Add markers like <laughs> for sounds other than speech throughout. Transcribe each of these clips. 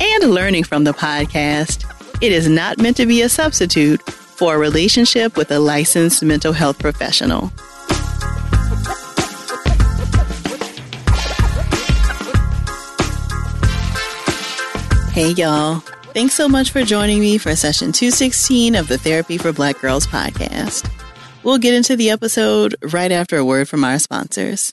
and learning from the podcast, it is not meant to be a substitute for a relationship with a licensed mental health professional. Hey, y'all. Thanks so much for joining me for session 216 of the Therapy for Black Girls podcast. We'll get into the episode right after a word from our sponsors.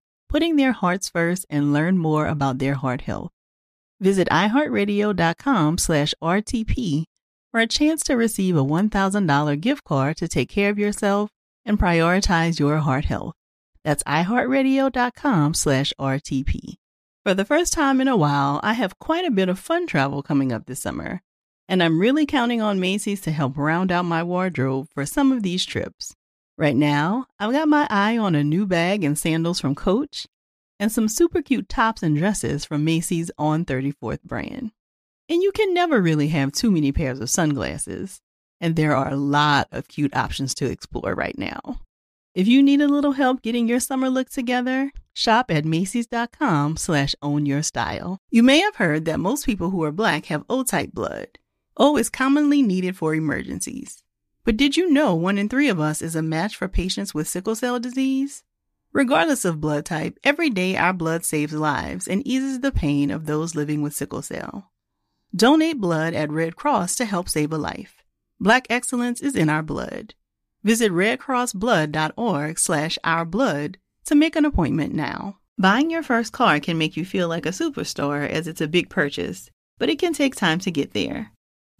putting their hearts first and learn more about their heart health. Visit iHeartRadio.com slash RTP for a chance to receive a $1,000 gift card to take care of yourself and prioritize your heart health. That's iHeartRadio.com slash RTP. For the first time in a while, I have quite a bit of fun travel coming up this summer, and I'm really counting on Macy's to help round out my wardrobe for some of these trips. Right now, I've got my eye on a new bag and sandals from Coach and some super cute tops and dresses from Macy's On 34th brand. And you can never really have too many pairs of sunglasses, and there are a lot of cute options to explore right now. If you need a little help getting your summer look together, shop at macys.com slash own your style. You may have heard that most people who are black have O-type blood. O is commonly needed for emergencies. But did you know one in three of us is a match for patients with sickle cell disease? Regardless of blood type, every day our blood saves lives and eases the pain of those living with sickle cell. Donate blood at Red Cross to help save a life. Black excellence is in our blood. Visit redcrossblood.org slash ourblood to make an appointment now. Buying your first car can make you feel like a superstar as it's a big purchase, but it can take time to get there.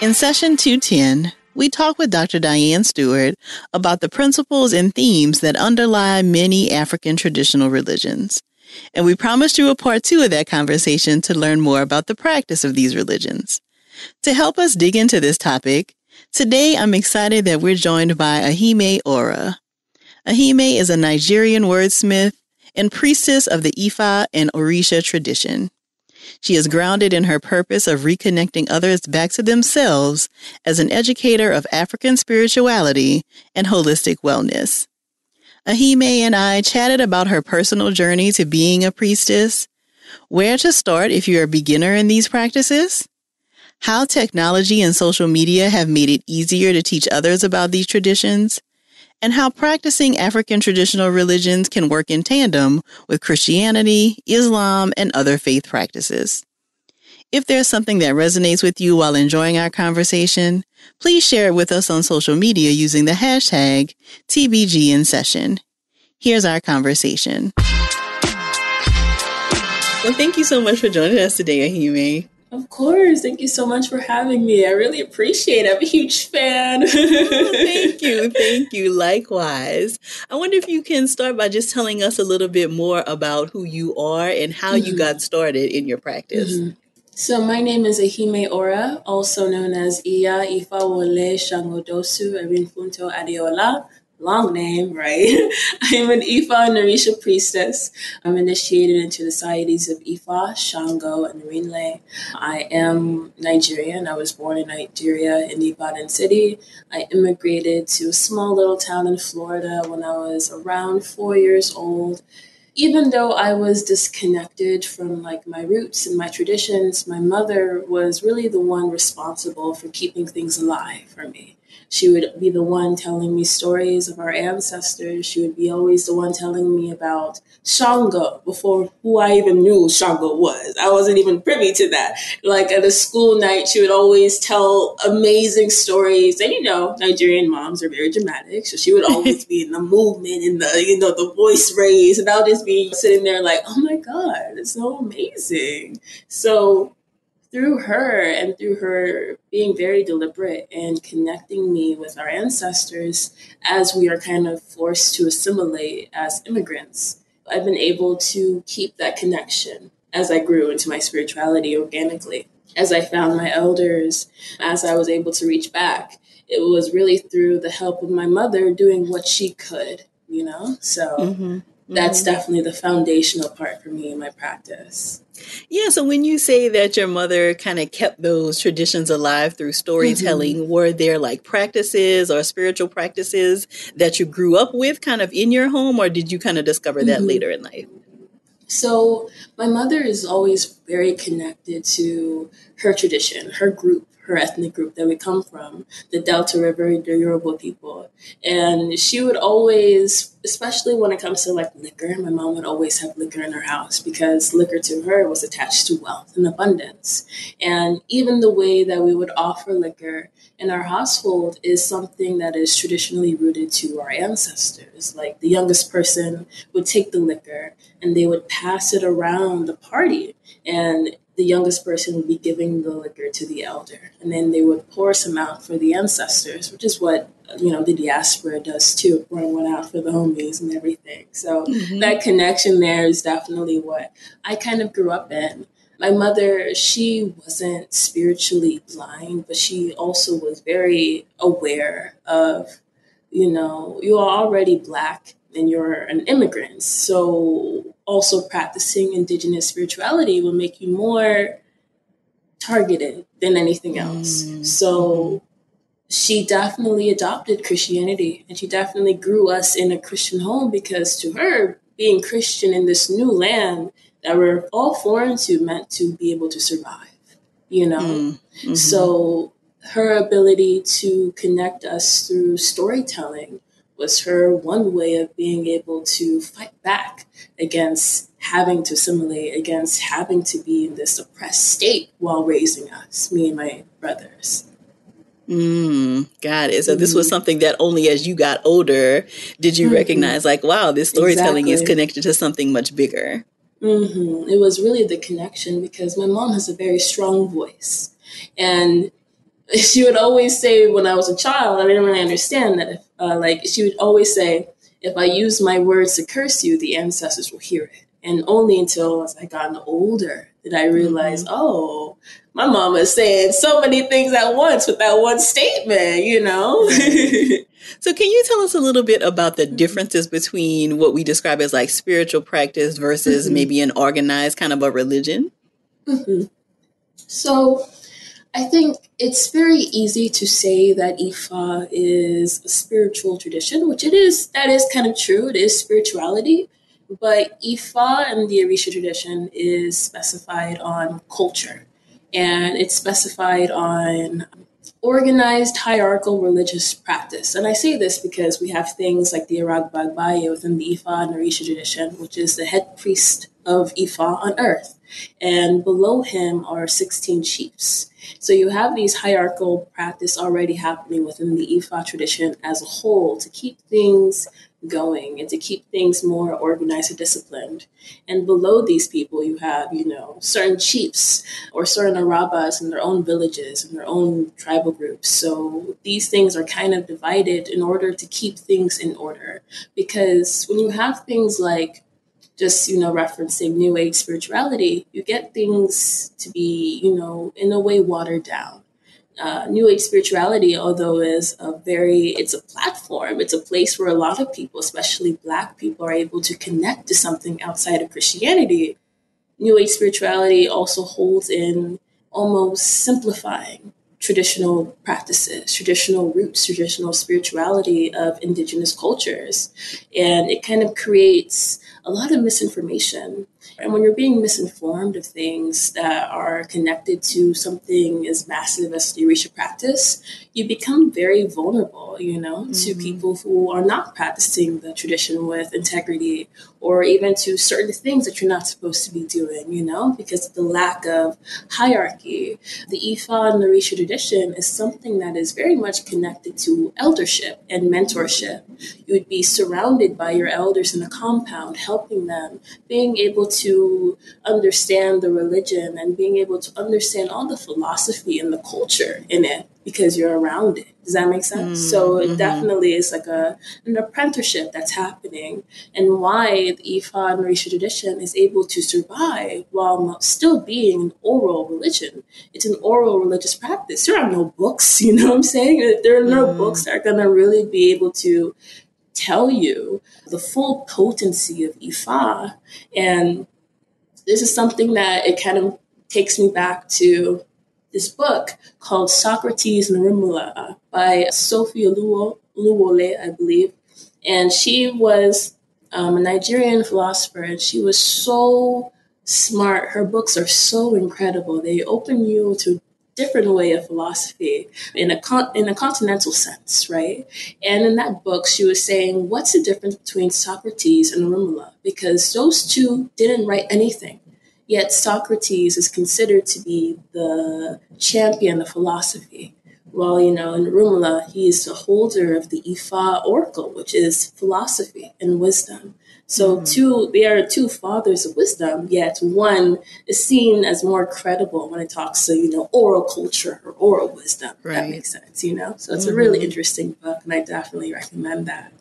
In session 210, we talk with Dr. Diane Stewart about the principles and themes that underlie many African traditional religions. And we promised you a part two of that conversation to learn more about the practice of these religions. To help us dig into this topic, today I'm excited that we're joined by Ahime Ora. Ahime is a Nigerian wordsmith and priestess of the Ifa and Orisha tradition. She is grounded in her purpose of reconnecting others back to themselves as an educator of African spirituality and holistic wellness. Ahime and I chatted about her personal journey to being a priestess, where to start if you're a beginner in these practices, how technology and social media have made it easier to teach others about these traditions, and how practicing African traditional religions can work in tandem with Christianity, Islam, and other faith practices. If there's something that resonates with you while enjoying our conversation, please share it with us on social media using the hashtag TBGInSession. Here's our conversation. Well, thank you so much for joining us today, Ahime. Of course. Thank you so much for having me. I really appreciate it. I'm a huge fan. oh, thank <laughs> you. Thank you. Likewise. I wonder if you can start by just telling us a little bit more about who you are and how mm-hmm. you got started in your practice. Mm-hmm. So my name is Ahime Ora, also known as Iya Ifawole Shangodosu Erinfunto Adeola. Long name, right? <laughs> I'm an Ifa and Orisha priestess. I'm initiated into the societies of Ifa, Shango, and Erinle. I am Nigerian. I was born in Nigeria in Ibadan City. I immigrated to a small little town in Florida when I was around four years old even though I was disconnected from like my roots and my traditions, my mother was really the one responsible for keeping things alive for me. She would be the one telling me stories of our ancestors. She would be always the one telling me about Shango before who I even knew Shango was. I wasn't even privy to that. Like at a school night, she would always tell amazing stories. And you know, Nigerian moms are very dramatic. So she would <laughs> always be in the movement and the, you know, the voice raised. And I'll just be sitting there like, oh my God, it's so amazing. So through her and through her being very deliberate and connecting me with our ancestors as we are kind of forced to assimilate as immigrants, I've been able to keep that connection as I grew into my spirituality organically. As I found my elders, as I was able to reach back, it was really through the help of my mother doing what she could, you know? So mm-hmm that's definitely the foundational part for me in my practice. Yeah, so when you say that your mother kind of kept those traditions alive through storytelling, mm-hmm. were there like practices or spiritual practices that you grew up with kind of in your home, or did you kind of discover that mm-hmm. later in life? So, my mother is always very connected to her tradition, her group, her ethnic group that we come from, the Delta River, the Yoruba people. And she would always, especially when it comes to like liquor, my mom would always have liquor in her house because liquor to her was attached to wealth and abundance. And even the way that we would offer liquor in our household is something that is traditionally rooted to our ancestors. Like the youngest person would take the liquor and they would pass it around the party. And the youngest person would be giving the liquor to the elder, and then they would pour some out for the ancestors, which is what you know the diaspora does too, pouring one out for the homies and everything. So mm-hmm. that connection there is definitely what I kind of grew up in. My mother, she wasn't spiritually blind, but she also was very aware of, you know, you are already black and you're an immigrant. So also practicing indigenous spirituality will make you more targeted than anything else. Mm. So she definitely adopted Christianity and she definitely grew us in a Christian home because to her, being Christian in this new land that we're all foreign to meant to be able to survive, you know? Mm. Mm-hmm. So her ability to connect us through storytelling was her one way of being able to fight back against having to assimilate, against having to be in this oppressed state while raising us, me and my brothers. Mm, got it. So mm-hmm. this was mm-hmm. something that only as you got older did you mm-hmm. recognize, like, wow, this storytelling exactly. is connected to something much bigger. Mm-hmm. It was really the connection because my mom has a very strong voice, and <laughs> she would always say when I was a child, I didn't really understand that. If, uh, like she would always say, if I use my words to curse you, the ancestors will hear it. And only until as I gotten older did I realize, mm-hmm. oh, my mom is saying so many things at once with that one statement, you know? <laughs> so, can you tell us a little bit about the differences between what we describe as like spiritual practice versus mm-hmm. maybe an organized kind of a religion? Mm-hmm. So, I think it's very easy to say that Ifa is a spiritual tradition, which it is. That is kind of true. It is spirituality. But Ifa and the Orisha tradition is specified on culture and it's specified on organized hierarchical religious practice. And I say this because we have things like the Araba Agbaye within the Ifa and Orisha tradition, which is the head priest of Ifa on earth. And below him are 16 chiefs. So you have these hierarchical practice already happening within the Ifa tradition as a whole to keep things going and to keep things more organized and disciplined. And below these people, you have, you know, certain chiefs or certain Arabas in their own villages and their own tribal groups. So these things are kind of divided in order to keep things in order. Because when you have things like just, you know, referencing New Age spirituality, you get things to be, you know, in a way watered down uh, New Age spirituality, although is a very, it's a platform. It's a place where a lot of people, especially Black people, are able to connect to something outside of Christianity. New Age spirituality also holds in almost simplifying traditional practices, traditional roots, traditional spirituality of indigenous cultures. And it kind of creates a lot of misinformation and when you're being misinformed of things that are connected to something as massive as the Orisha practice, you become very vulnerable, you know, mm-hmm. to people who are not practicing the tradition with integrity or even to certain things that you're not supposed to be doing, you know, because of the lack of hierarchy. The Ifa and the Orisha tradition is something that is very much connected to eldership and mentorship. You would be surrounded by your elders in a compound, helping them, being able to understand the religion and being able to understand all the philosophy and the culture in it because you're around it. Does that make sense? Mm, so it mm-hmm. definitely is like a an apprenticeship that's happening, and why the Ifa and Orisha tradition is able to survive while still being an oral religion. It's an oral religious practice. There are no books, <laughs> you know what I'm saying? There are no mm. books that are gonna really be able to tell you the full potency of Ifa, and this is something that it kind of takes me back to this book called Socrates and Orunmila by Sophia Oluwole, I believe. And she was um, a Nigerian philosopher, and she was so smart. Her books are so incredible. They open you to a different way of philosophy in a con- in a continental sense, right? And in that book, she was saying, "What's the difference between Socrates and Orunmila? Because those two didn't write anything." Yet Socrates is considered to be the champion of philosophy. Well, you know, in Orunmila, he is the holder of the Ifa oracle, which is philosophy and wisdom. So, mm-hmm. two, they are two fathers of wisdom, yet one is seen as more credible when it talks to, you know, oral culture or oral wisdom. Right. That makes sense, you know? So, it's mm-hmm. a really interesting book, and I definitely recommend that.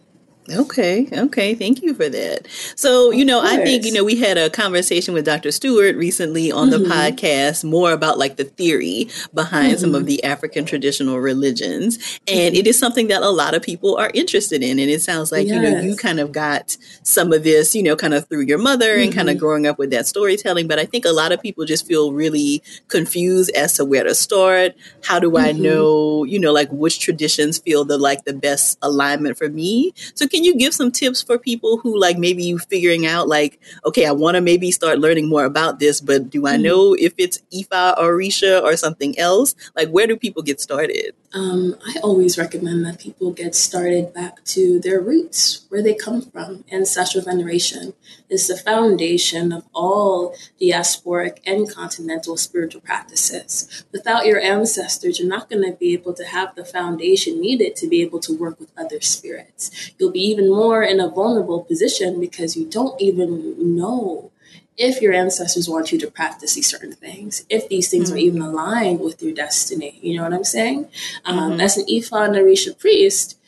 Okay, okay. Thank you for that. So, you know, I think, you know, we had a conversation with Dr. Stewart recently on mm-hmm. the podcast more about like the theory behind mm-hmm. some of mm-hmm. the African traditional religions. And mm-hmm. it is something that a lot of people are interested in. And it sounds like, yes. you know, you kind of got some of this, you know, kind of through your mother and kind of mm-hmm. growing up with that storytelling. But I think a lot of people just feel really confused as to where to start. How do I mm-hmm. know, you know, like which traditions feel the like the best alignment for me? So, can you give some tips for people who like maybe you figuring out like, okay, I want to maybe start learning more about this, but do I mm-hmm. know if it's Ifa or Orisha or something else? Like, where do people get started? Um, I always recommend that people get started back to their roots, where they come from. Ancestral veneration is the foundation of all diasporic and continental spiritual practices. Without your ancestors, you're not going to be able to have the foundation needed to be able to work with other spirits. You'll be even more in a vulnerable position because you don't even know if your ancestors want you to practice these certain things, if these things mm-hmm. are even aligned with your destiny. You know what I'm saying? Um, mm-hmm. As an Ifa and priest,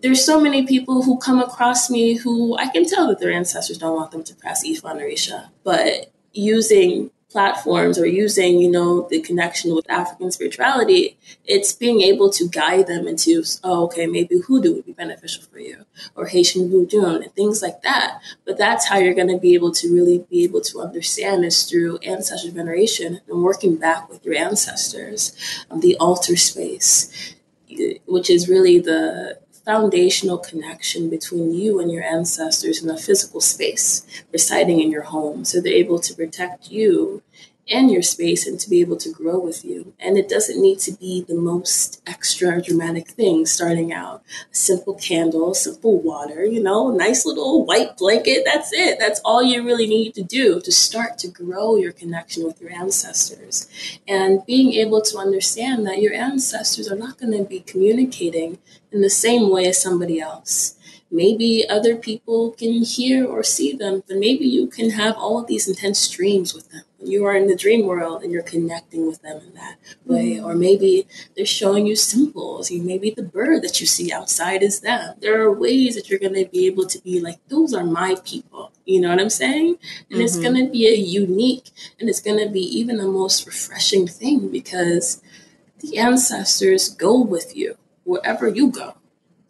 there's so many people who come across me who I can tell that their ancestors don't want them to practice Ifa and but using platforms or using, you know, the connection with African spirituality, it's being able to guide them into, oh, okay, maybe hoodoo would be beneficial for you, or Haitian voodoo and things like that. But that's how you're going to be able to really be able to understand is through ancestral veneration and working back with your ancestors, um, the altar space, which is really the foundational connection between you and your ancestors in a physical space residing in your home. So they're able to protect you and your space and to be able to grow with you. And it doesn't need to be the most extra dramatic thing starting out. A simple candle, simple water, you know, nice little white blanket. That's it. That's all you really need to do to start to grow your connection with your ancestors. And being able to understand that your ancestors are not going to be communicating in the same way as somebody else. Maybe other people can hear or see them, but maybe you can have all of these intense dreams with them you are in the dream world and you're connecting with them in that way. Mm-hmm. Or maybe they're showing you symbols. Maybe the bird that you see outside is them. There are ways that you're going to be able to be like, those are my people. You know what I'm saying? And mm-hmm. it's going to be a unique and it's going to be even the most refreshing thing because the ancestors go with you wherever you go.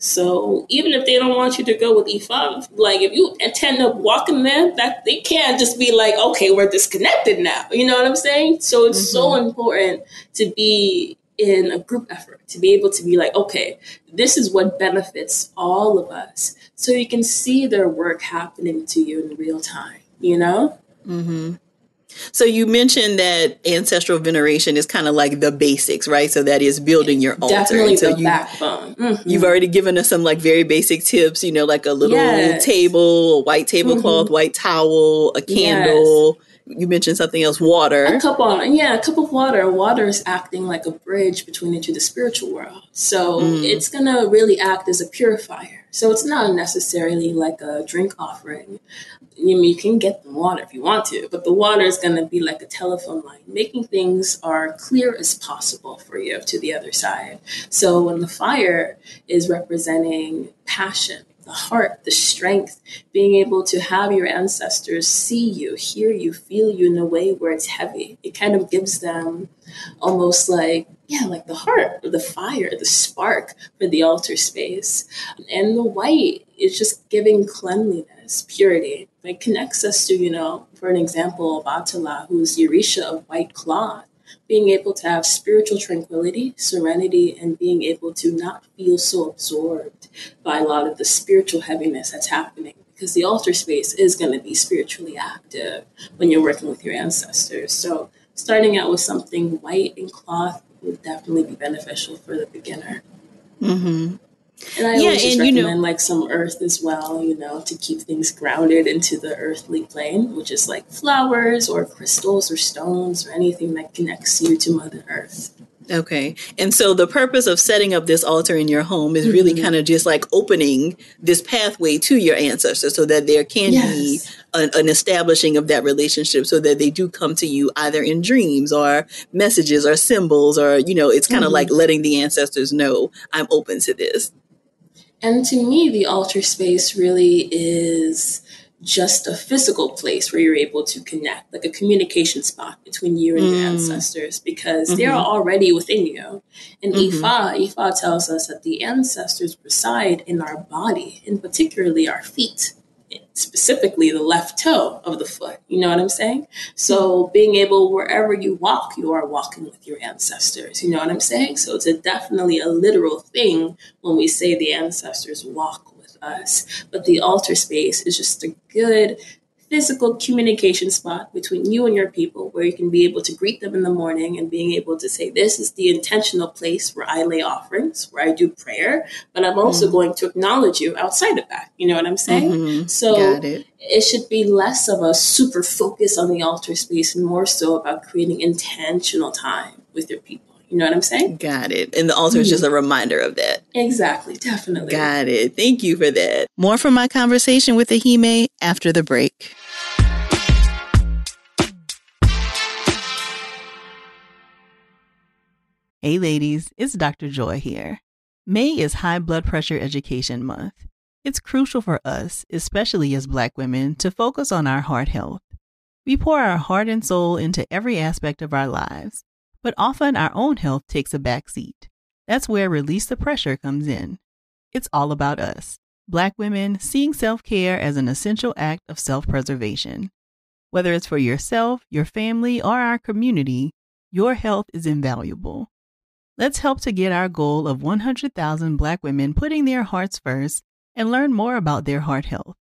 So even if they don't want you to go with Ifa, like if you intend up walking there, that they can't just be like, okay, we're disconnected now. You know what I'm saying? So it's mm-hmm. so important to be in a group effort, to be able to be like, okay, this is what benefits all of us. So you can see their work happening to you in real time, you know? Mm-hmm. So you mentioned that ancestral veneration is kind of like the basics, right? So that is building your altar. Definitely so the you, backbone. Mm-hmm. You've already given us some like very basic tips, you know, like a little yes. table, a white tablecloth, mm-hmm. white towel, a candle. Yes. You mentioned something else, water. A cup on, yeah, a cup of water. Water is acting like a bridge between into the spiritual world. So mm. it's gonna really act as a purifier. So it's not necessarily like a drink offering. You, you can get the water if you want to, but the water is going to be like a telephone line, making things are clear as possible for you to the other side. So when the fire is representing passion, the heart, the strength, being able to have your ancestors see you, hear you, feel you in a way where it's heavy. It kind of gives them almost like, yeah, like the heart, the fire, the spark for the altar space. And the white is just giving cleanliness, purity. It connects us to, you know, for an example, Obatala, who's Orisha of white cloth being able to have spiritual tranquility, serenity, and being able to not feel so absorbed by a lot of the spiritual heaviness that's happening. Because the altar space is going to be spiritually active when you're working with your ancestors. So, starting out with something white and cloth would definitely be beneficial for the beginner. Mm-hmm. And I yeah, always just recommend you know, like some earth as well, you know, to keep things grounded into the earthly plane, which is like flowers or crystals or stones or anything that connects you to Mother Earth. Okay. And so the purpose of setting up this altar in your home is really mm-hmm. kind of just like opening this pathway to your ancestors so that there can yes. be an, an, establishing of that relationship so that they do come to you either in dreams or messages or symbols or, you know, it's kind of mm-hmm. like letting the ancestors know I'm open to this. And to me, the altar space really is just a physical place where you're able to connect, like a communication spot between you and mm. your ancestors, because mm-hmm. they're already within you. And mm-hmm. Ifa, Ifa tells us that the ancestors reside in our body, and particularly our feet specifically the left toe of the foot. You know what I'm saying? So being able wherever you walk, you are walking with your ancestors. You know what I'm saying? So it's a definitely a literal thing when we say the ancestors walk with us. But the altar space is just a good physical communication spot between you and your people where you can be able to greet them in the morning and being able to say, This is the intentional place where I lay offerings, where I do prayer, but I'm also mm-hmm. going to acknowledge you outside of that. You know what I'm saying? Mm-hmm. So it. it should be less of a super focus on the altar space and more so about creating intentional time with your people. You know what I'm saying? Got it. And the altar is just a reminder of that. Exactly. Definitely. Got it. Thank you for that. More from my conversation with Ahime after the break. Hey ladies, it's Dr. Joy here. May is High Blood Pressure Education Month. It's crucial for us, especially as Black women, to focus on our heart health. We pour our heart and soul into every aspect of our lives, but often our own health takes a back seat. That's where Release the Pressure comes in. It's all about us, Black women seeing self care as an essential act of self preservation. Whether it's for yourself, your family, or our community, your health is invaluable. Let's help to get our goal of 100,000 Black women putting their hearts first and learn more about their heart health.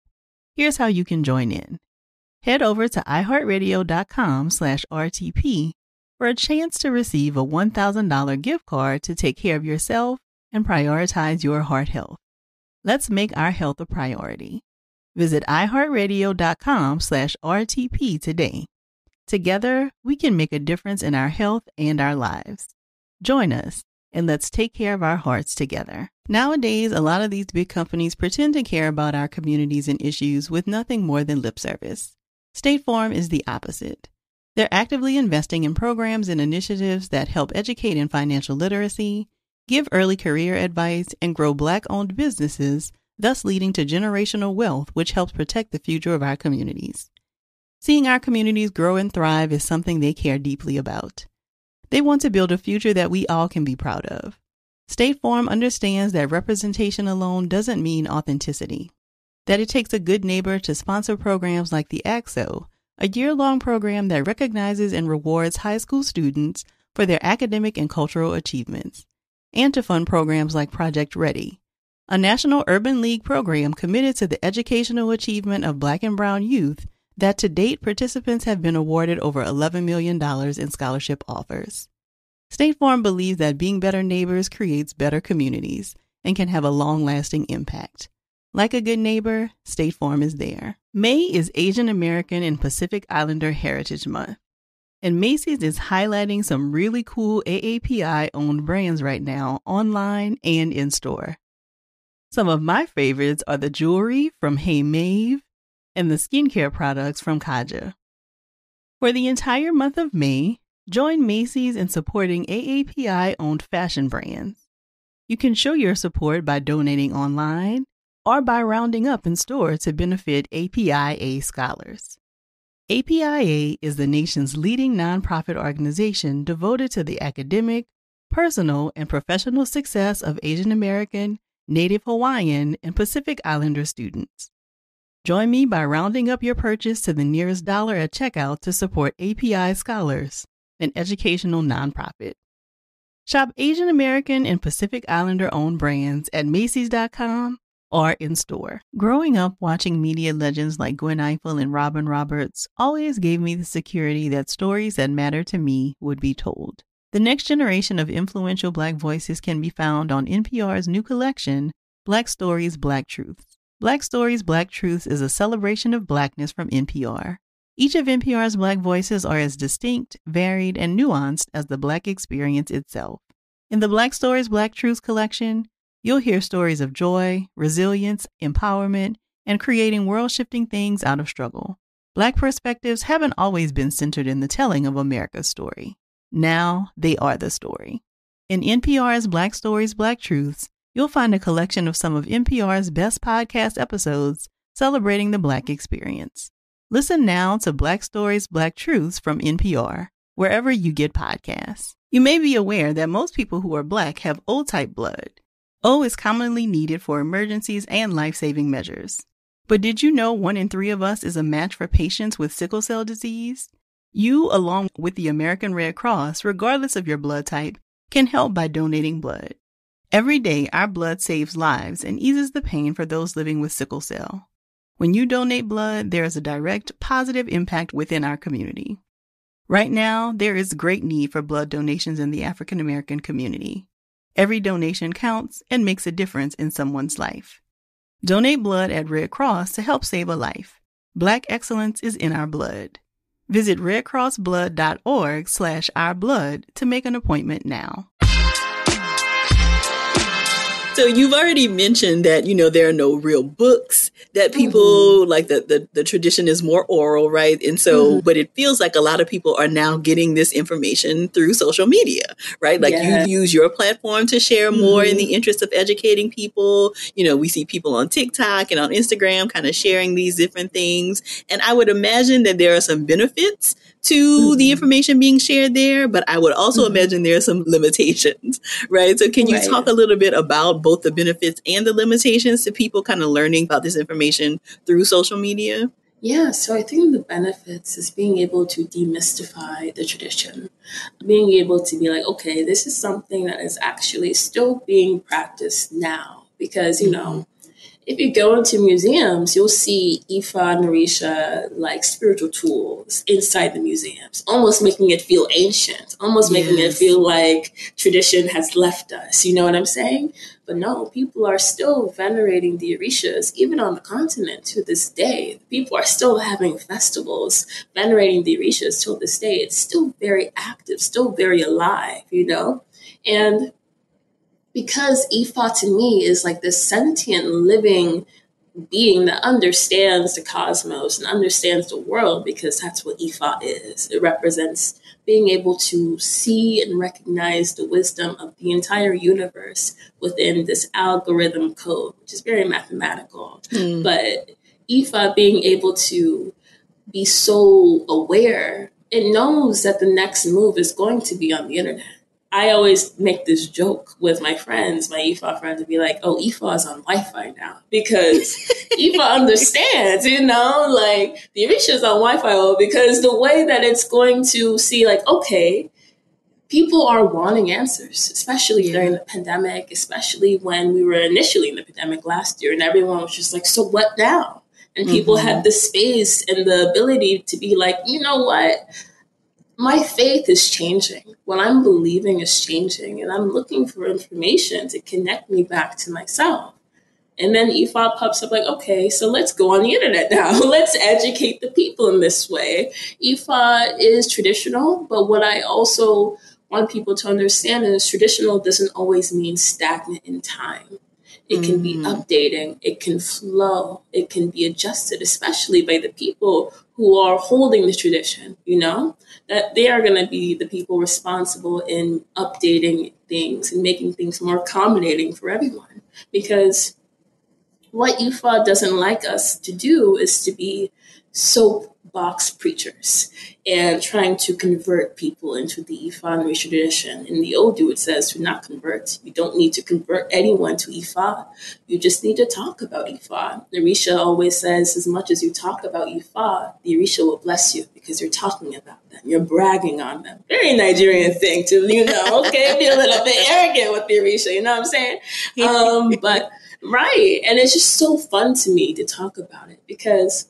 Here's how you can join in. Head over to iheartradio.com slash RTP for a chance to receive a $1,000 gift card to take care of yourself and prioritize your heart health. Let's make our health a priority. Visit iheartradio.com slash RTP today. Together, we can make a difference in our health and our lives. Join us and let's take care of our hearts together. Nowadays, a lot of these big companies pretend to care about our communities and issues with nothing more than lip service. State Farm is the opposite. They're actively investing in programs and initiatives that help educate in financial literacy, give early career advice, and grow Black owned businesses, thus leading to generational wealth, which helps protect the future of our communities. Seeing our communities grow and thrive is something they care deeply about. They want to build a future that we all can be proud of. State Farm understands that representation alone doesn't mean authenticity, that it takes a good neighbor to sponsor programs like the ACT-SO, a year long program that recognizes and rewards high school students for their academic and cultural achievements, and to fund programs like Project Ready, a National Urban League program committed to the educational achievement of Black and Brown youth that to date participants have been awarded over $11 million in scholarship offers. State Farm believes that being better neighbors creates better communities and can have a long lasting impact. Like a good neighbor, State Farm is there. May is Asian American and Pacific Islander Heritage Month. And Macy's is highlighting some really cool AAPI owned brands right now, online and in store. Some of my favorites are the jewelry from Hey Mave and the skincare products from Kaja. For the entire month of May, join Macy's in supporting AAPI owned fashion brands. You can show your support by donating online or by rounding up in store to benefit APIA scholars. APIA is the nation's leading nonprofit organization devoted to the academic, personal, and professional success of Asian American, Native Hawaiian, and Pacific Islander students. Join me by rounding up your purchase to the nearest dollar at checkout to support API Scholars, an educational nonprofit. Shop Asian American and Pacific Islander owned brands at Macy's.com or in store. Growing up watching media legends like Gwen Ifill and Robin Roberts always gave me the security that stories that matter to me would be told. The next generation of influential Black voices can be found on NPR's new collection, Black Stories, Black Truths. Black Stories, Black Truths is a celebration of Blackness from NPR. Each of NPR's Black voices are as distinct, varied, and nuanced as the Black experience itself. In the Black Stories, Black Truths collection, you'll hear stories of joy, resilience, empowerment, and creating world shifting things out of struggle. Black perspectives haven't always been centered in the telling of America's story. Now they are the story. In NPR's Black Stories, Black Truths, you'll find a collection of some of NPR's best podcast episodes celebrating the Black experience. Listen now to Black Stories, Black Truths from NPR, wherever you get podcasts. You may be aware that most people who are Black have O type blood. O is commonly needed for emergencies and life saving measures. But did you know one in three of us is a match for patients with sickle cell disease? You, along with the American Red Cross, regardless of your blood type, can help by donating blood. Every day, our blood saves lives and eases the pain for those living with sickle cell. When you donate blood, there is a direct positive impact within our community. Right now, there is great need for blood donations in the African American community. Every donation counts and makes a difference in someone's life. Donate blood at Red Cross to help save a life. Black excellence is in our blood. Visit redcrossblood.org slash ourblood to make an appointment now. So you've already mentioned that you know there are no real books that people mm-hmm. like the, the the tradition is more oral, right? And so, mm-hmm. but it feels like a lot of people are now getting this information through social media, right? Like yeah. you use your platform to share more mm-hmm. in the interest of educating people. You know, we see people on TikTok and on Instagram kind of sharing these different things, and I would imagine that there are some benefits to mm-hmm. the information being shared there, but I would also mm-hmm. imagine there are some limitations, <laughs> right? So can you right. talk a little bit about both the benefits and the limitations to people kind of learning about this information through social media? Yeah, so I think the benefits is being able to demystify the tradition, being able to be like, okay, this is something that is actually still being practiced now. Because, you know, mm-hmm if you go into museums, you'll see Ifa and Orisha like spiritual tools inside the museums, almost making it feel ancient, almost yes. making it feel like tradition has left us. You know what I'm saying? But no, people are still venerating the Orishas, even on the continent to this day. People are still having festivals, venerating the Orishas till this day. It's still very active, still very alive, you know? And because Ifa to me is like this sentient living being that understands the cosmos and understands the world because that's what Ifa is. It represents being able to see and recognize the wisdom of the entire universe within this algorithm code, which is very mathematical. Mm. But Ifa being able to be so aware, it knows that the next move is going to be on the internet I always make this joke with my friends, my IFA friends, and be like, oh, IFA is on Wi Fi now because <laughs> IFA understands, you know, like the Orisha is on Wi Fi because the way that it's going to see, like, okay, people are wanting answers, especially yeah. during the pandemic, especially when we were initially in the pandemic last year and everyone was just like, so what now? And people mm-hmm. had the space and the ability to be like, you know what? My faith is changing. What I'm believing is changing, and I'm looking for information to connect me back to myself. And then Ifa pops up like, okay, so let's go on the internet now. <laughs> let's educate the people in this way. Ifa is traditional, but what I also want people to understand is traditional doesn't always mean stagnant in time. It can be mm. updating, it can flow, it can be adjusted, especially by the people who are holding the tradition, you know? That they are going to be the people responsible in updating things and making things more accommodating for everyone. Because what Ifa doesn't like us to do is to be so box preachers and trying to convert people into the Ifa Orisha tradition. In the Odu, it says to not convert. You don't need to convert anyone to Ifa. You just need to talk about Ifa. The Orisha always says, as much as you talk about Ifa, the Orisha will bless you because you're talking about them. You're bragging on them. Very Nigerian thing to, you know, <laughs> okay, be a little bit arrogant with the Orisha, you know what I'm saying? Um, but, right. And it's just so fun to me to talk about it because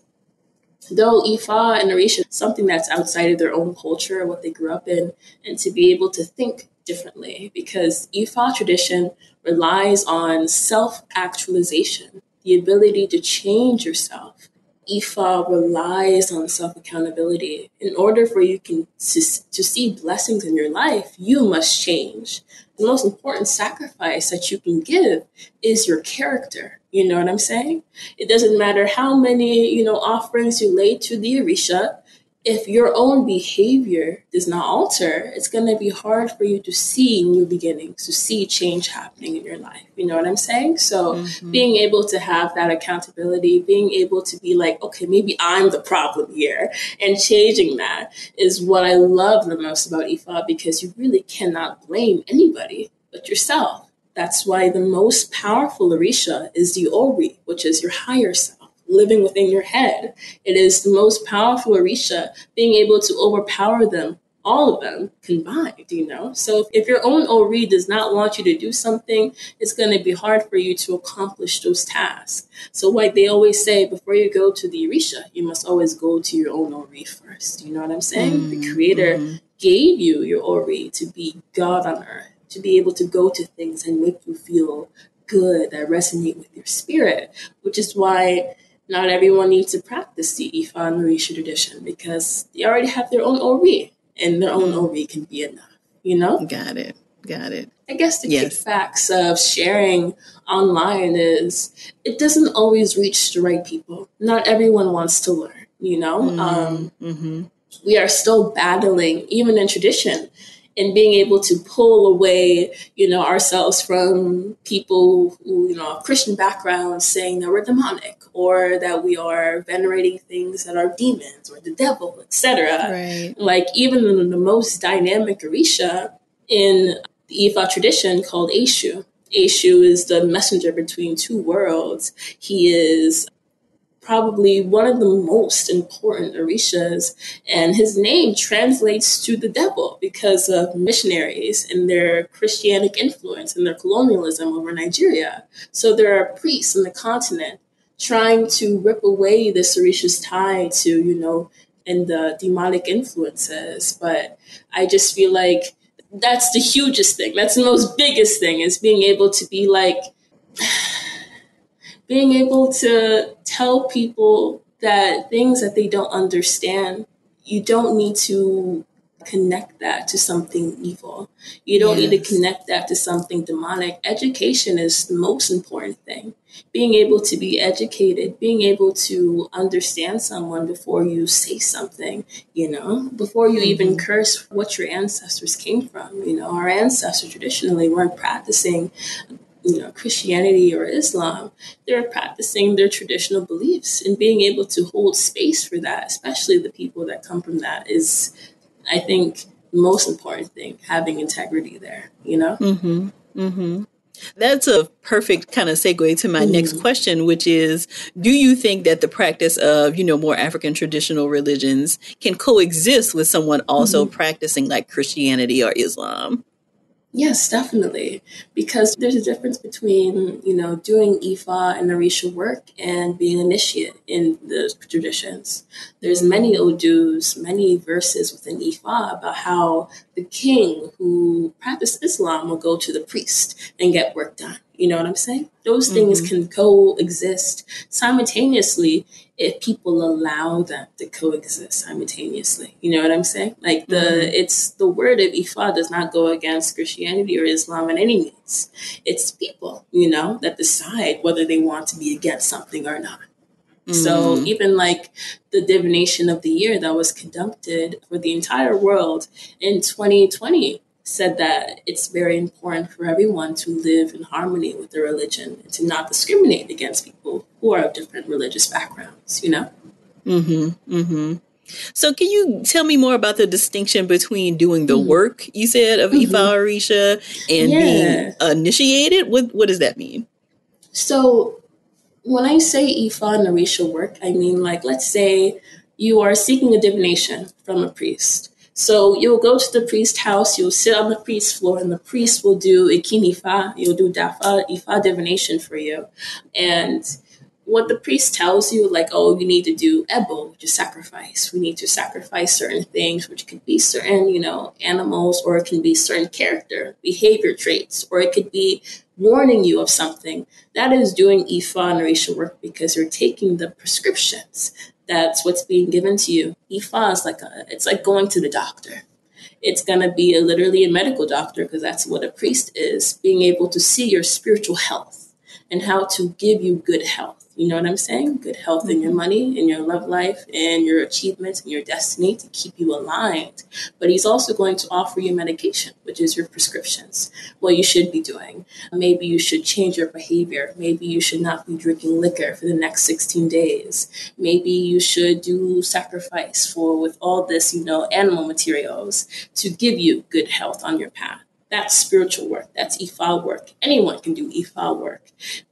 though Ifa and Orisha something that's outside of their own culture, what they grew up in, and to be able to think differently because Ifa tradition relies on self actualization, the ability to change yourself. Ifa relies on self accountability. In order for you can, to, to see blessings in your life, you must change. The most important sacrifice that you can give is your character you know what I'm saying? It doesn't matter how many, you know, offerings you lay to the Orisha. If your own behavior does not alter, it's going to be hard for you to see new beginnings, to see change happening in your life. You know what I'm saying? So mm-hmm. being able to have that accountability, being able to be like, okay, maybe I'm the problem here and changing that is what I love the most about Ifa because you really cannot blame anybody but yourself that's why the most powerful Orisha is the Ori, which is your higher self, living within your head. It is the most powerful Orisha, being able to overpower them, all of them combined, you know? So if your own Ori does not want you to do something, it's going to be hard for you to accomplish those tasks. So like they always say, before you go to the Orisha, you must always go to your own Ori first. You know what I'm saying? Mm, the creator mm. gave you your Ori to be God on earth to be able to go to things and make you feel good, that resonate with your spirit, which is why not everyone needs to practice the Ifa and Orisha tradition because they already have their own Ori, and their own Ori can be enough, you know? Got it. Got it. I guess the yes. kickbacks of sharing online is it doesn't always reach the right people. Not everyone wants to learn, you know? Mm-hmm. Um, mm-hmm. We are still battling, even in tradition, in being able to pull away, you know, ourselves from people who, you know, Christian backgrounds saying that we're demonic or that we are venerating things that are demons or the devil, etc. Right. Like even in the most dynamic Orisha in the Ifa tradition called Eshu. Eshu is the messenger between two worlds. He is probably one of the most important Orishas, and his name translates to the devil because of missionaries and their Christianic influence and their colonialism over Nigeria. So there are priests in the continent trying to rip away this Orisha's tie to, you know, and the demonic influences. But I just feel like that's the hugest thing. That's the most biggest thing is being able to be like, being able to tell people that things that they don't understand, you don't need to connect that to something evil. You don't yes. need to connect that to something demonic. Education is the most important thing. Being able to be educated, being able to understand someone before you say something, you know, before you mm-hmm. even curse what your ancestors came from. You know, our ancestors traditionally weren't practicing you know Christianity or Islam, they're practicing their traditional beliefs and being able to hold space for that, especially the people that come from that, is I think the most important thing, having integrity there, you know? Mm-hmm. Mm-hmm. That's a perfect kind of segue to my mm. next question, which is Do you think that the practice of, you know, more African traditional religions can coexist with someone also mm-hmm. practicing like Christianity or Islam? Yes, definitely. Because there's a difference between, you know, doing Ifa and Orisha work and being initiate in the traditions. There's many Odus, many verses within Ifa about how the king who practiced Islam will go to the priest and get work done. You know what I'm saying? Those things mm-hmm. can coexist simultaneously if people allow them to coexist simultaneously. You know what I'm saying? Like the mm-hmm. it's the word of Ifa does not go against Christianity or Islam in any means. It's people, you know, that decide whether they want to be against something or not. Mm-hmm. So even like the divination of the year that was conducted for the entire world in 2020 said that it's very important for everyone to live in harmony with their religion and to not discriminate against people who are of different religious backgrounds, you know? Mm-hmm. Mm-hmm. So can you tell me more about the distinction between doing the mm-hmm. work you said of mm-hmm. Ifa Orisha and yeah. being initiated? What what does that mean? So when I say Ifa and Orisha work, I mean like let's say you are seeking a divination from a priest so you'll go to the priest house, you'll sit on the priest floor, and the priest will do ikinifa, you'll do dafa, ifa divination for you. And what the priest tells you, like, oh, you need to do ebo, which is sacrifice. We need to sacrifice certain things, which could be certain, you know, animals, or it can be certain character, behavior traits, or it could be warning you of something. That is doing Ifa and Orisha work because you're taking the prescriptions that's what's being given to you. Ifa is like a, it's like going to the doctor. It's to be a, literally a medical doctor because that's what a priest is, being able to see your spiritual health and how to give you good health. You know what I'm saying? Good health in your mm-hmm. money, in your love life, and your achievements and your destiny to keep you aligned. But he's also going to offer you medication, which is your prescriptions, what you should be doing. Maybe you should change your behavior. Maybe you should not be drinking liquor for the next 16 days. Maybe you should do sacrifice for with all this, you know, animal materials to give you good health on your path. That's spiritual work. That's Ifa work. Anyone can do Ifa work.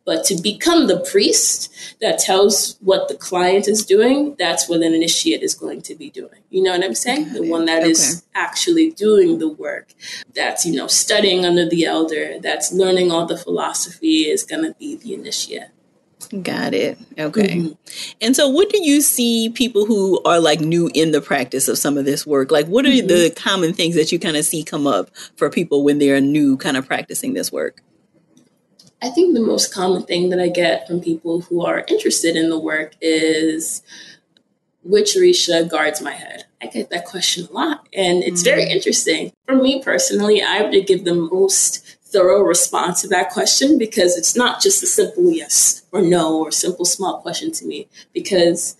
But to become the priest that tells what the client is doing, that's what an initiate is going to be doing. You know what I'm saying? The one that okay. is actually doing the work. That's, you know, studying under the elder, that's learning all the philosophy is going to be the initiate. Got it. Okay. Mm-hmm. And so, what do you see people who are like new in the practice of some of this work? Like, what are mm-hmm. the common things that you kind of see come up for people when they're new, kind of practicing this work? I think the most common thing that I get from people who are interested in the work is which Orisha guards my head? I get that question a lot, and it's mm-hmm. very interesting. For me personally, I would give the most thorough response to that question because it's not just a simple yes or no or simple small question to me because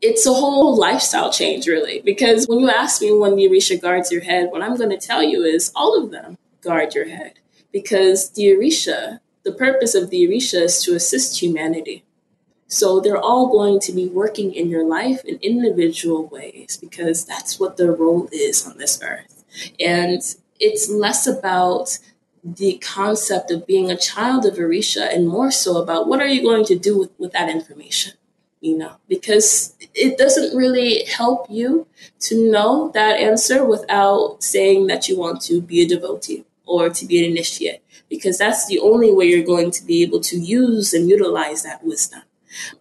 it's a whole lifestyle change really. Because when you ask me when the orisha guards your head what i'm going to tell you is all of them guard your head because the orisha the purpose of the orisha is to assist humanity. So they're all going to be working in your life in individual ways because that's what their role is on this earth. And it's less about the concept of being a child of Orisha and more so about what are you going to do with, with that information, you know, because it doesn't really help you to know that answer without saying that you want to be a devotee or to be an initiate, because that's the only way you're going to be able to use and utilize that wisdom.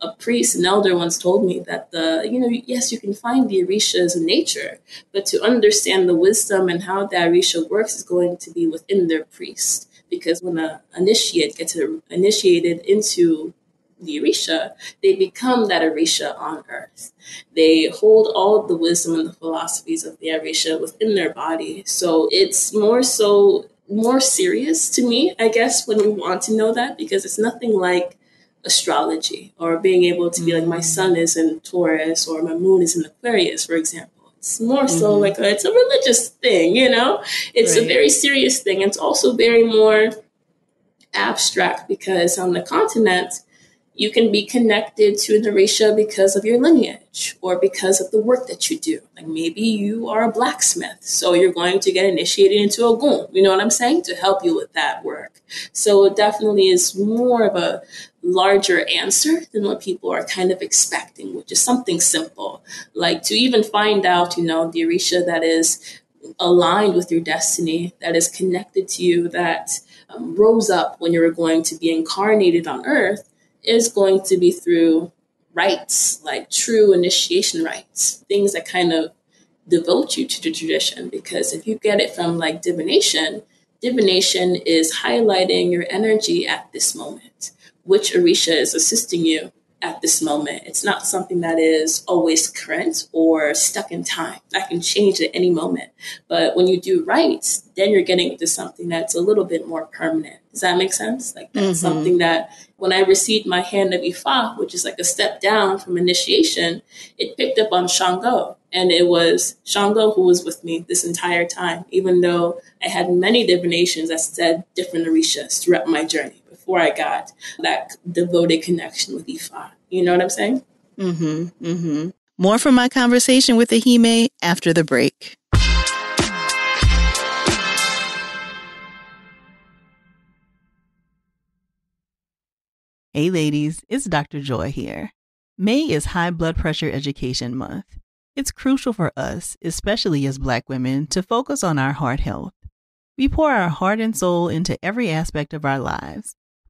A priest, an elder once told me that the, you know, yes, you can find the Orishas in nature, but to understand the wisdom and how the Orisha works is going to be within their priest. Because when an initiate gets initiated into the Orisha, they become that Orisha on earth. They hold all the wisdom and the philosophies of the Orisha within their body. So it's more so more serious to me, I guess, when we want to know that, because it's nothing like astrology or being able to be like my mm. sun is in Taurus or my moon is in Aquarius, for example. It's more so mm-hmm. like a, it's a religious thing, you know. It's right. a very serious thing. It's also very more abstract because on the continent you can be connected to an Orisha because of your lineage or because of the work that you do. Like maybe you are a blacksmith, so you're going to get initiated into a Ogun. You know what I'm saying? To help you with that work. So it definitely is more of a larger answer than what people are kind of expecting, which is something simple. Like to even find out, you know, the Orisha that is aligned with your destiny, that is connected to you, that um, rose up when you were going to be incarnated on earth is going to be through rites, like true initiation rites, things that kind of devote you to the tradition. Because if you get it from like divination, divination is highlighting your energy at this moment, which Orisha is assisting you at this moment. It's not something that is always current or stuck in time. That can change at any moment. But when you do rites, then you're getting into something that's a little bit more permanent. Does that make sense? Like that's mm-hmm. something that when I received my hand of Ifa, which is like a step down from initiation, it picked up on Shango. And it was Shango who was with me this entire time, even though I had many divinations that said different Orishas throughout my journey before I got that devoted connection with Ifa. You know what I'm saying? Mm-hmm. Mm-hmm. More from my conversation with Ehime after the break. Hey ladies, it's Dr. Joy here. May is High Blood Pressure Education Month. It's crucial for us, especially as Black women, to focus on our heart health. We pour our heart and soul into every aspect of our lives,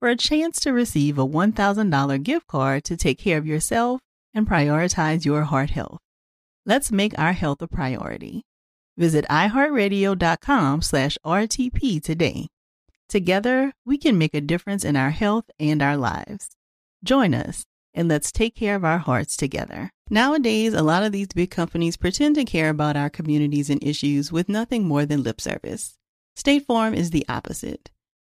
for a chance to receive a $1,000 gift card to take care of yourself and prioritize your heart health. Let's make our health a priority. Visit iheartradio.com slash RTP today. Together, we can make a difference in our health and our lives. Join us and let's take care of our hearts together. Nowadays, a lot of these big companies pretend to care about our communities and issues with nothing more than lip service. State Farm is the opposite.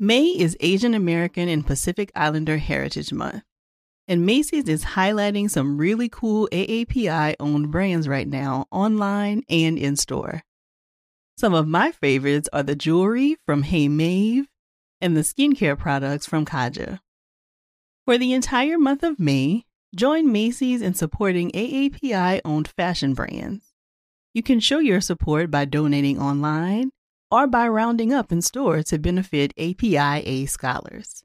May is Asian American and Pacific Islander Heritage Month. And Macy's is highlighting some really cool AAPI owned brands right now, online and in store. Some of my favorites are the jewelry from Hey Mave and the skincare products from Kaja. For the entire month of May, join Macy's in supporting AAPI owned fashion brands. You can show your support by donating online or by rounding up in store to benefit APIA scholars.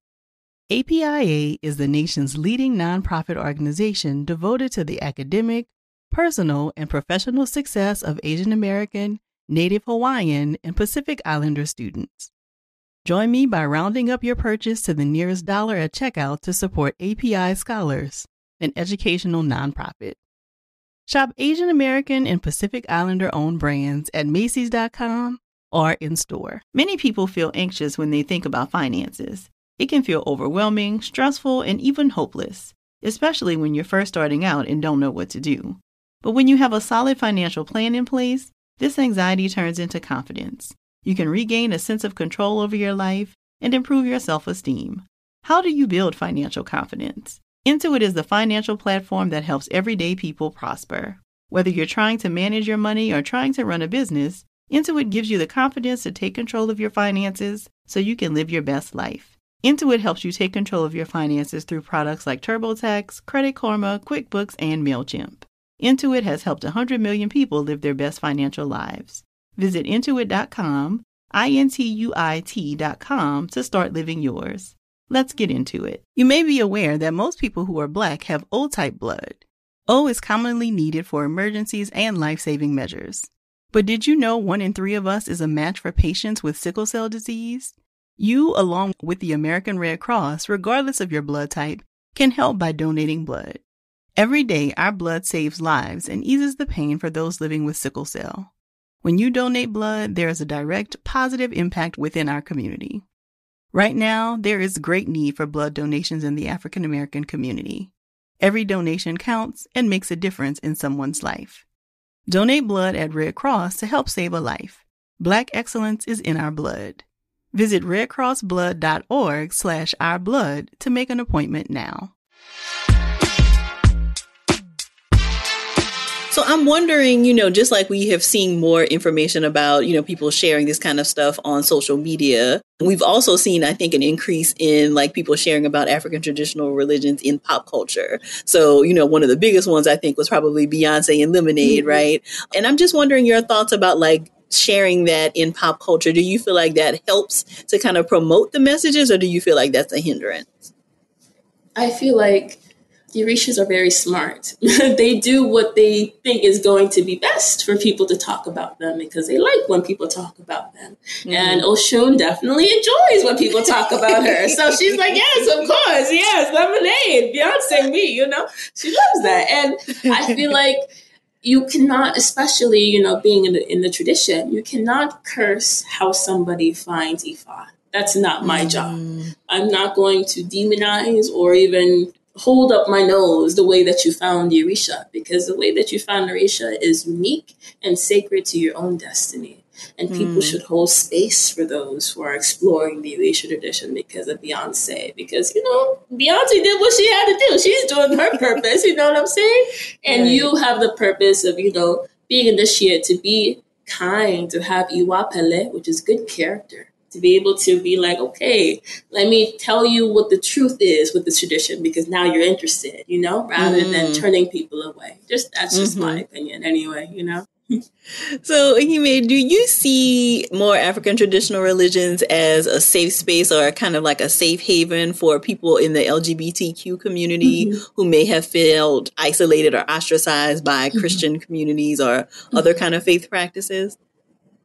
APIA is the nation's leading nonprofit organization devoted to the academic, personal, and professional success of Asian American, Native Hawaiian, and Pacific Islander students. Join me by rounding up your purchase to the nearest dollar at checkout to support API Scholars, an educational nonprofit. Shop Asian American and Pacific Islander owned brands at Macy's.com or in store. Many people feel anxious when they think about finances. It can feel overwhelming, stressful, and even hopeless, especially when you're first starting out and don't know what to do. But when you have a solid financial plan in place, this anxiety turns into confidence. You can regain a sense of control over your life and improve your self esteem. How do you build financial confidence? Intuit is the financial platform that helps everyday people prosper. Whether you're trying to manage your money or trying to run a business, Intuit gives you the confidence to take control of your finances so you can live your best life. Intuit helps you take control of your finances through products like TurboTax, Credit Karma, QuickBooks, and MailChimp. Intuit has helped 100 million people live their best financial lives. Visit intuit.com, I-N-T-U-I-T.com to start living yours. Let's get into it. You may be aware that most people who are black have O type blood. O is commonly needed for emergencies and life-saving measures. But did you know one in three of us is a match for patients with sickle cell disease? You, along with the American Red Cross, regardless of your blood type, can help by donating blood. Every day, our blood saves lives and eases the pain for those living with sickle cell. When you donate blood, there is a direct positive impact within our community. Right now, there is great need for blood donations in the African American community. Every donation counts and makes a difference in someone's life. Donate blood at Red Cross to help save a life. Black excellence is in our blood. Visit redcrossblood.org slash ourblood to make an appointment now. So I'm wondering, you know, just like we have seen more information about, you know, people sharing this kind of stuff on social media, we've also seen, I think, an increase in like people sharing about African traditional religions in pop culture. So, you know, one of the biggest ones I think was probably Beyonce and Lemonade, mm-hmm. right? And I'm just wondering your thoughts about like sharing that in pop culture, do you feel like that helps to kind of promote the messages or do you feel like that's a hindrance? I feel like the Orishas are very smart. <laughs> they do what they think is going to be best for people to talk about them because they like when people talk about them. Mm-hmm. And Oshun definitely enjoys when people talk about her. so <laughs> she's like, yes, of course, yes, lemonade, Beyonce, me, you know, she loves that. And I feel <laughs> like you cannot, especially, you know, being in the, in the tradition, you cannot curse how somebody finds Ifa. That's not my mm. job. I'm not going to demonize or even hold up my nose the way that you found Orisha, because the way that you found Orisha is unique and sacred to your own destiny. And people mm. should hold space for those who are exploring the Orisha tradition because of Beyonce. Because, you know, Beyonce did what she had to do. She's doing her <laughs> purpose, you know what I'm saying? And right. you have the purpose of, you know, being initiated to be kind, to have Iwapele, which is good character to be able to be like, okay, let me tell you what the truth is with this tradition because now you're interested, you know, rather mm-hmm. than turning people away. Just that's just mm-hmm. my opinion anyway, you know. <laughs> so, Hime, do you see more African traditional religions as a safe space or kind of like a safe haven for people in the LGBTQ community mm-hmm. who may have felt isolated or ostracized by mm-hmm. Christian communities or other kind of faith practices?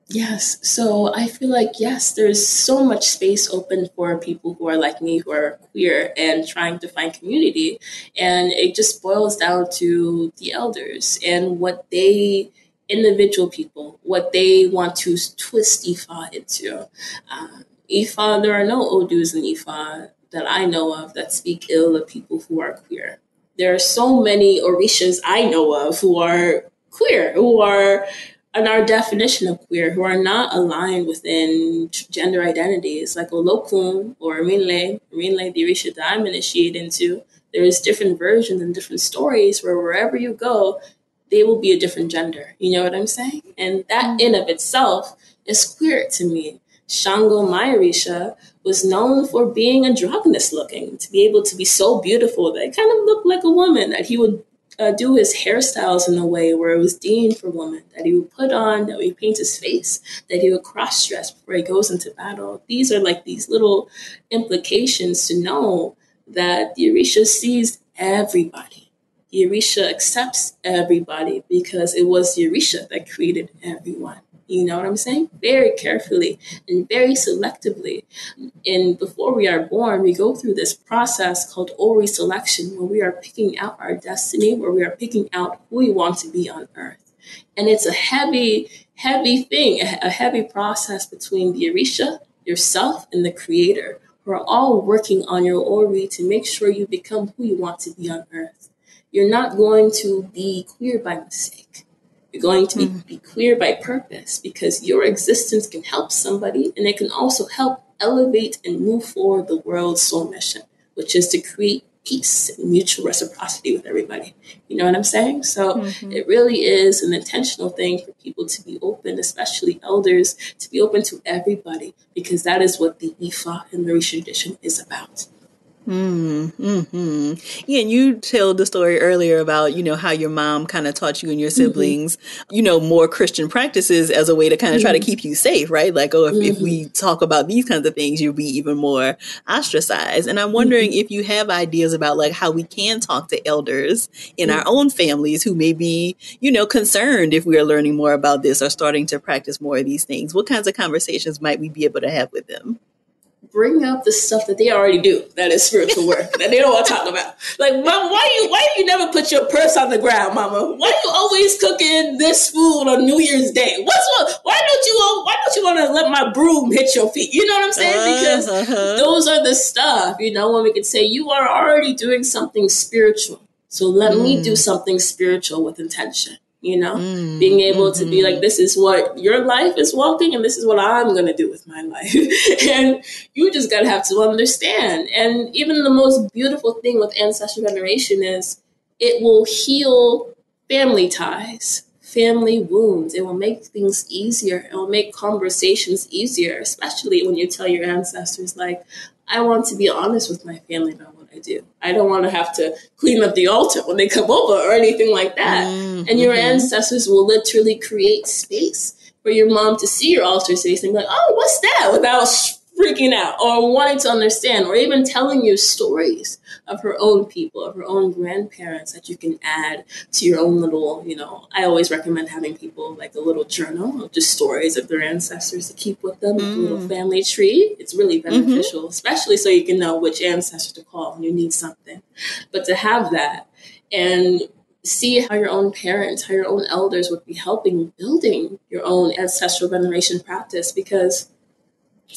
Yes. So I feel like, yes, there's so much space open for people who are like me, who are queer and trying to find community. And it just boils down to the elders and what they individual people what they want to twist Ifa into. Uh, Ifa, there are no Odus in Ifa that I know of that speak ill of people who are queer. There are so many Orishas I know of who are queer, who are in our definition of queer, who are not aligned within gender identities, like Olokun or Minle, Minle, the Orisha that I'm initiated into. There's different versions and different stories where wherever you go, they will be a different gender. You know what I'm saying? And that mm-hmm. in of itself is queer to me. Shango Mayarisha was known for being androgynous looking, to be able to be so beautiful that it kind of looked like a woman, that he would uh, do his hairstyles in a way where it was deemed for women, that he would put on, that he paint his face, that he would cross dress before he goes into battle. These are like these little implications to know that the Orisha sees everybody. The Orisha accepts everybody because it was the Orisha that created everyone. You know what I'm saying? Very carefully and very selectively. And before we are born, we go through this process called Ori selection, where we are picking out our destiny, where we are picking out who we want to be on earth. And it's a heavy, heavy thing, a heavy process between the Orisha, yourself, and the creator, who are all working on your Ori to make sure you become who you want to be on earth. You're not going to be queer by mistake you're going to be, mm. be queer by purpose because your existence can help somebody and it can also help elevate and move forward the world's soul mission, which is to create peace and mutual reciprocity with everybody. You know what I'm saying? So mm-hmm. it really is an intentional thing for people to be open, especially elders, to be open to everybody, because that is what the Ifa and the tradition is about. Mm, hmm Yeah, and you told the story earlier about, you know, how your mom kind of taught you and your mm-hmm. siblings, mm-hmm. you know, more Christian practices as a way to kind of mm-hmm. try to mm-hmm. keep you safe, right? Like, oh, if, mm-hmm. if, we talk about these kinds of things, you'll be even more ostracized. And I'm wondering mm-hmm. if you have ideas about like how we can talk to elders in our own families who may be, you know, concerned if we are learning more about this or starting to practice more of these things. What kinds of conversations might we be able to have with them? Bring up the stuff that they already do that is spiritual work <laughs> that they don't want to talk about. Like, mom, why you why do you never put your purse on the ground, mama? Why are you always cooking this food on New Year's Day? What's what? Why don't you why don't you want to let my broom hit your feet? You know what I'm saying? Because uh-huh. those are the stuff, you know, when we can say you are already doing something spiritual. So let mm. me do mm. something spiritual with intention you know mm, being able mm-hmm. to be like mm-hmm. this is what your life is walking and this is what i'm going to do with my life <laughs> and you just got to have to understand and even the most beautiful thing with ancestral veneration is it will heal family ties family wounds it will make things easier it will make conversations easier especially when you tell your ancestors like i want to be honest with my family about I do. I don't want to have to clean up the altar when they come over or anything like that. Mm-hmm. And your ancestors will literally create space for your mom to see your altar space and be like, oh, what's that? Without freaking out or wanting to understand or even telling you stories of her own people, of her own grandparents that you can add to your own little, you know, I always recommend having people like a little journal of just stories of their ancestors to keep with them, mm. a little family tree. It's really mm-hmm. beneficial, mm-hmm. especially so you can know which ancestor to call when you need something. But to have that and see how your own parents, how your own elders would be helping building your own ancestral veneration practice because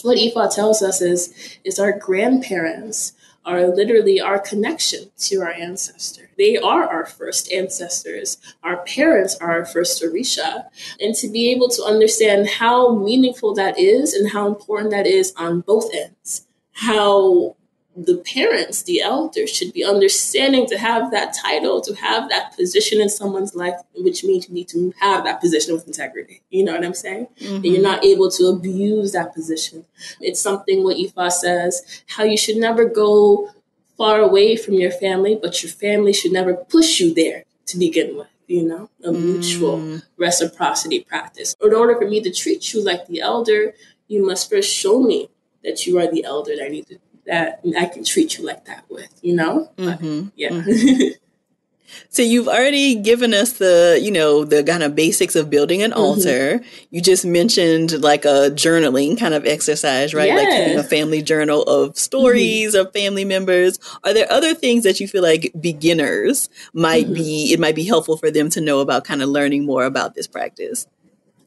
what Ifa tells us is, is our grandparents are literally our connection to our ancestor. They are our first ancestors. Our parents are our first Orisha. And to be able to understand how meaningful that is and how important that is on both ends, how the parents, the elders, should be understanding to have that title, to have that position in someone's life, which means you need to have that position with integrity. You know what I'm saying? Mm-hmm. And you're not able to abuse that position. It's something what Ifa says, how you should never go far away from your family, but your family should never push you there to begin with. You know, a mm. mutual reciprocity practice. In order for me to treat you like the elder, you must first show me that you are the elder that I need to that I can treat you like that with, you know? Mm-hmm. yeah. Mm-hmm. <laughs> So you've already given us the, you know, the kind of basics of building an mm-hmm. altar. You just mentioned like a journaling kind of exercise, right? Yeah. Like keeping a family journal of stories mm-hmm. of family members. Are there other things that you feel like beginners might mm-hmm. be, it might be helpful for them to know about kind of learning more about this practice?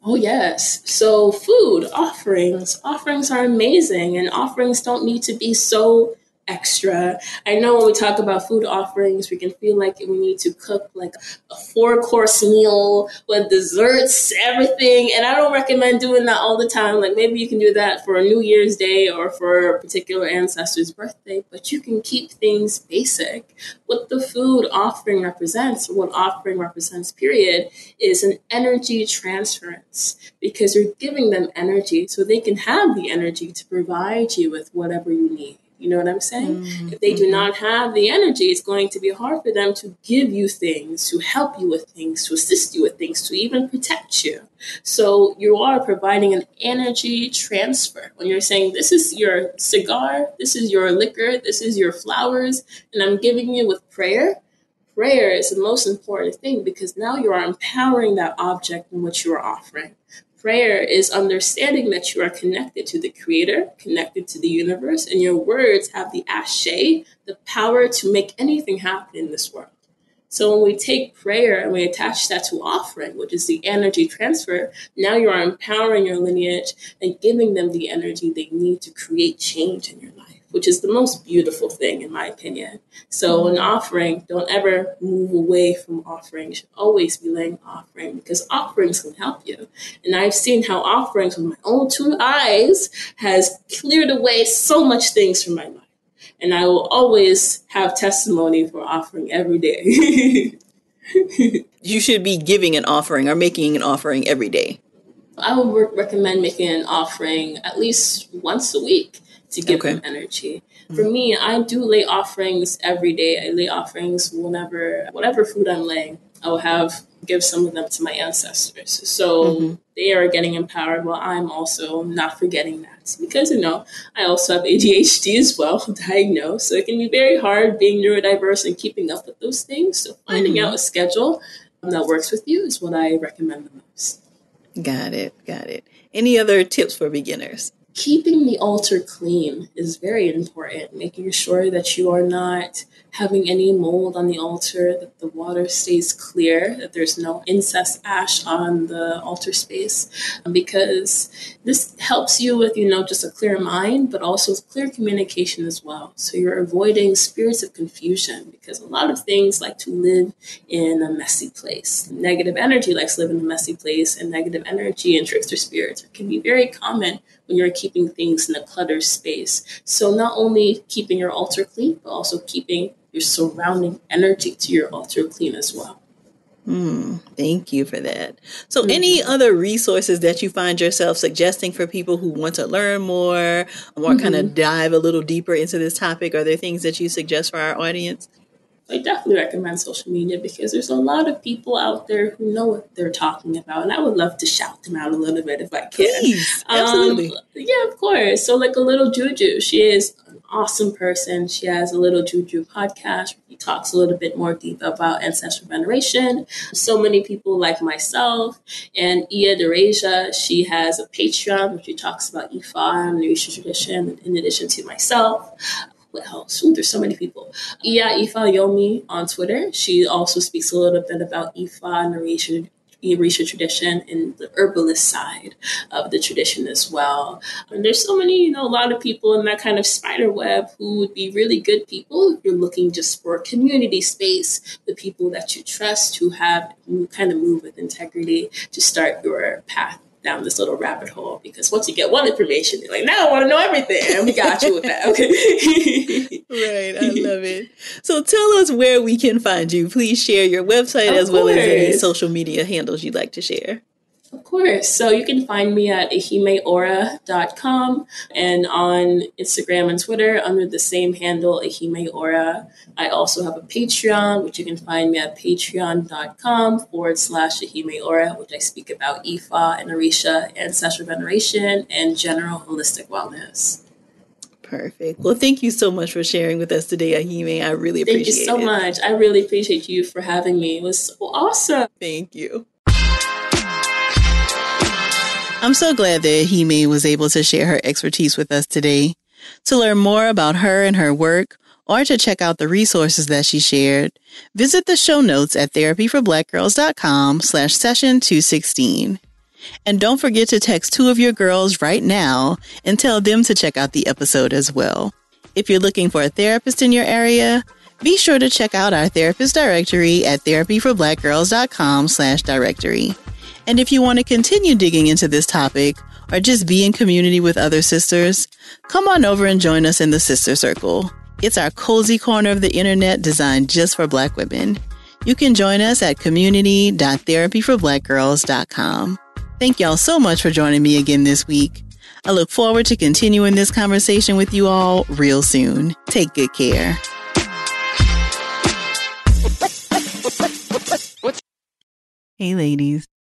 Oh, yes. So, food offerings. Offerings are amazing, and offerings don't need to be so extra. I know when we talk about food offerings, we can feel like we need to cook like a four course meal with desserts, everything. And I don't recommend doing that all the time. Like maybe you can do that for a New Year's Day or for a particular ancestor's birthday, but you can keep things basic. What the food offering represents, what offering represents, period, is an energy transference because you're giving them energy so they can have the energy to provide you with whatever you need. You know what I'm saying? Mm-hmm. If they do mm-hmm. not have the energy, it's going to be hard for them to give you things, to help you with things, to assist you with things, to even protect you. So you are providing an energy transfer when you're saying, This is your cigar, this is your liquor, this is your flowers, and I'm giving you with prayer. Prayer is the most important thing because now you are empowering that object in which you are offering. Prayer is understanding that you are connected to the Creator, connected to the universe, and your words have the ashe, the power to make anything happen in this world. So when we take prayer and we attach that to offering, which is the energy transfer, now you are empowering your lineage and giving them the energy they need to create change in your life which is the most beautiful thing in my opinion. So an offering, don't ever move away from offering. You should always be laying offering because offerings can help you. And I've seen how offerings with my own two eyes has cleared away so much things from my life. And I will always have testimony for offering every day. <laughs> you should be giving an offering or making an offering every day. I would recommend making an offering at least once a week to give okay. them energy. Mm-hmm. For me, I do lay offerings every day. I lay offerings whenever, whatever food I'm laying, I will have give some of them to my ancestors. So mm-hmm. they are getting empowered while I'm also not forgetting that. Because, you know, I also have ADHD as well, <laughs> diagnosed. So it can be very hard being neurodiverse and keeping up with those things. So finding mm-hmm. out a schedule that works with you is what I recommend the most. Got it. Got it. Any other tips for beginners? Keeping the altar clean is very important, making sure that you are not having any mold on the altar, that the water stays clear, that there's no incest ash on the altar space, um, because this helps you with, you know, just a clear mind, but also with clear communication as well. So you're avoiding spirits of confusion because a lot of things like to live in a messy place. Negative energy likes to live in a messy place, and negative energy and trickster spirits can be very common when you're keeping things in a cluttered space. So not only keeping your altar clean, but also keeping your surrounding energy to your altar clean as well. Mm, thank you for that. So, mm-hmm. any other resources that you find yourself suggesting for people who want to learn more or mm-hmm. kind of dive a little deeper into this topic? Are there things that you suggest for our audience? I definitely recommend social media because there's a lot of people out there who know what they're talking about, and I would love to shout them out a little bit if I can. Please, absolutely. Um, yeah, of course. So, like a little Juju, she is an awesome person. She has a little Juju podcast. He talks a little bit more deep about ancestral veneration. So many people like myself and Ia Derasia, she has a Patreon which she talks about Ifa and the tradition in addition to myself what else? Ooh, there's so many people. Iya Ifa Yomi on Twitter. She also speaks a little bit about Ifa and Orisha tradition and the herbalist side of the tradition as well. And there's so many, you know, a lot of people in that kind of spider web who would be really good people if you're looking just for a community space, the people that you trust who have who kind of move with integrity to start your path down this little rabbit hole because once you get one information, you're like, now I want to know everything. And we got you with that. Okay. <laughs> right. I love it. So tell us where we can find you. Please share your website of as course. well as any social media handles you'd like to share. Of course. So you can find me at ehimeora.com and on Instagram and Twitter under the same handle, ehimeora. I also have a Patreon, which you can find me at patreon.com forward slash ehimeora, which I speak about Ifa and Orisha, ancestral veneration, and general holistic wellness. Perfect. Well, thank you so much for sharing with us today, Ehime. I really appreciate it. Thank you so it. much. I really appreciate you for having me. It was so awesome. Thank you. I'm so glad that Ehime was able to share her expertise with us today. To learn more about her and her work, or to check out the resources that she shared, visit the show notes at therapyforblackgirls.com slash session 216. And don't forget to text two of your girls right now and tell them to check out the episode as well. If you're looking for a therapist in your area, be sure to check out our therapist directory at therapyforblackgirls.com slash directory. And if you want to continue digging into this topic or just be in community with other sisters, come on over and join us in the Sister Circle. It's our cozy corner of the internet designed just for Black women. You can join us at community.therapyforblackgirls.com. Thank y'all so much for joining me again this week. I look forward to continuing this conversation with you all real soon. Take good care. Hey, ladies,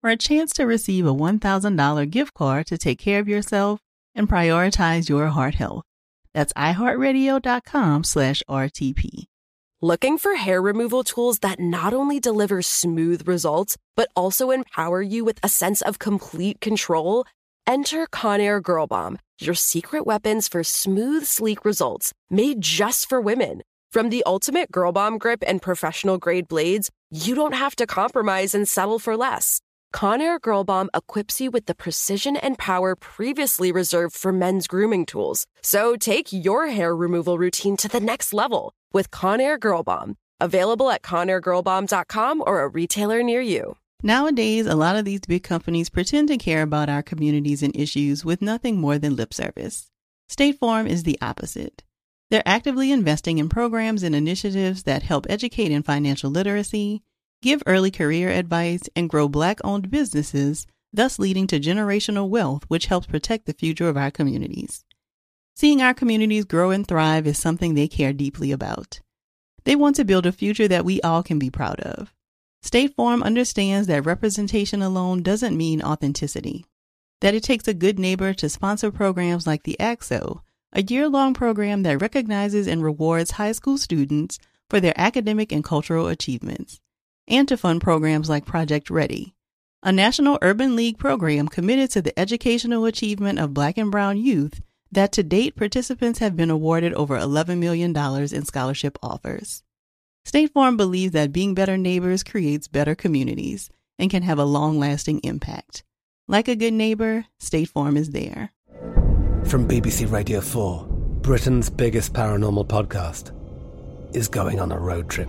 for a chance to receive a $1,000 gift card to take care of yourself and prioritize your heart health. That's iHeartRadio.com slash RTP. Looking for hair removal tools that not only deliver smooth results, but also empower you with a sense of complete control? Enter Conair Girl Bomb, your secret weapons for smooth, sleek results made just for women. From the ultimate Girl Bomb grip and professional grade blades, you don't have to compromise and settle for less. Conair Girl Bomb equips you with the precision and power previously reserved for men's grooming tools. So take your hair removal routine to the next level with Conair Girl Bomb. Available at ConairGirlBomb.com or a retailer near you. Nowadays, a lot of these big companies pretend to care about our communities and issues with nothing more than lip service. State Farm is the opposite. They're actively investing in programs and initiatives that help educate in financial literacy, give early career advice, and grow Black owned businesses, thus leading to generational wealth, which helps protect the future of our communities. Seeing our communities grow and thrive is something they care deeply about. They want to build a future that we all can be proud of. State Farm understands that representation alone doesn't mean authenticity, that it takes a good neighbor to sponsor programs like the AXO, a year long program that recognizes and rewards high school students for their academic and cultural achievements, and to fund programs like Project Ready, a national urban league program committed to the educational achievement of Black and Brown youth that to date participants have been awarded over $11 million in scholarship offers. State Farm believes that being better neighbors creates better communities and can have a long lasting impact. Like a good neighbor, State Farm is there. From BBC Radio 4, Britain's biggest paranormal podcast is going on a road trip.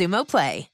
Xumo Play.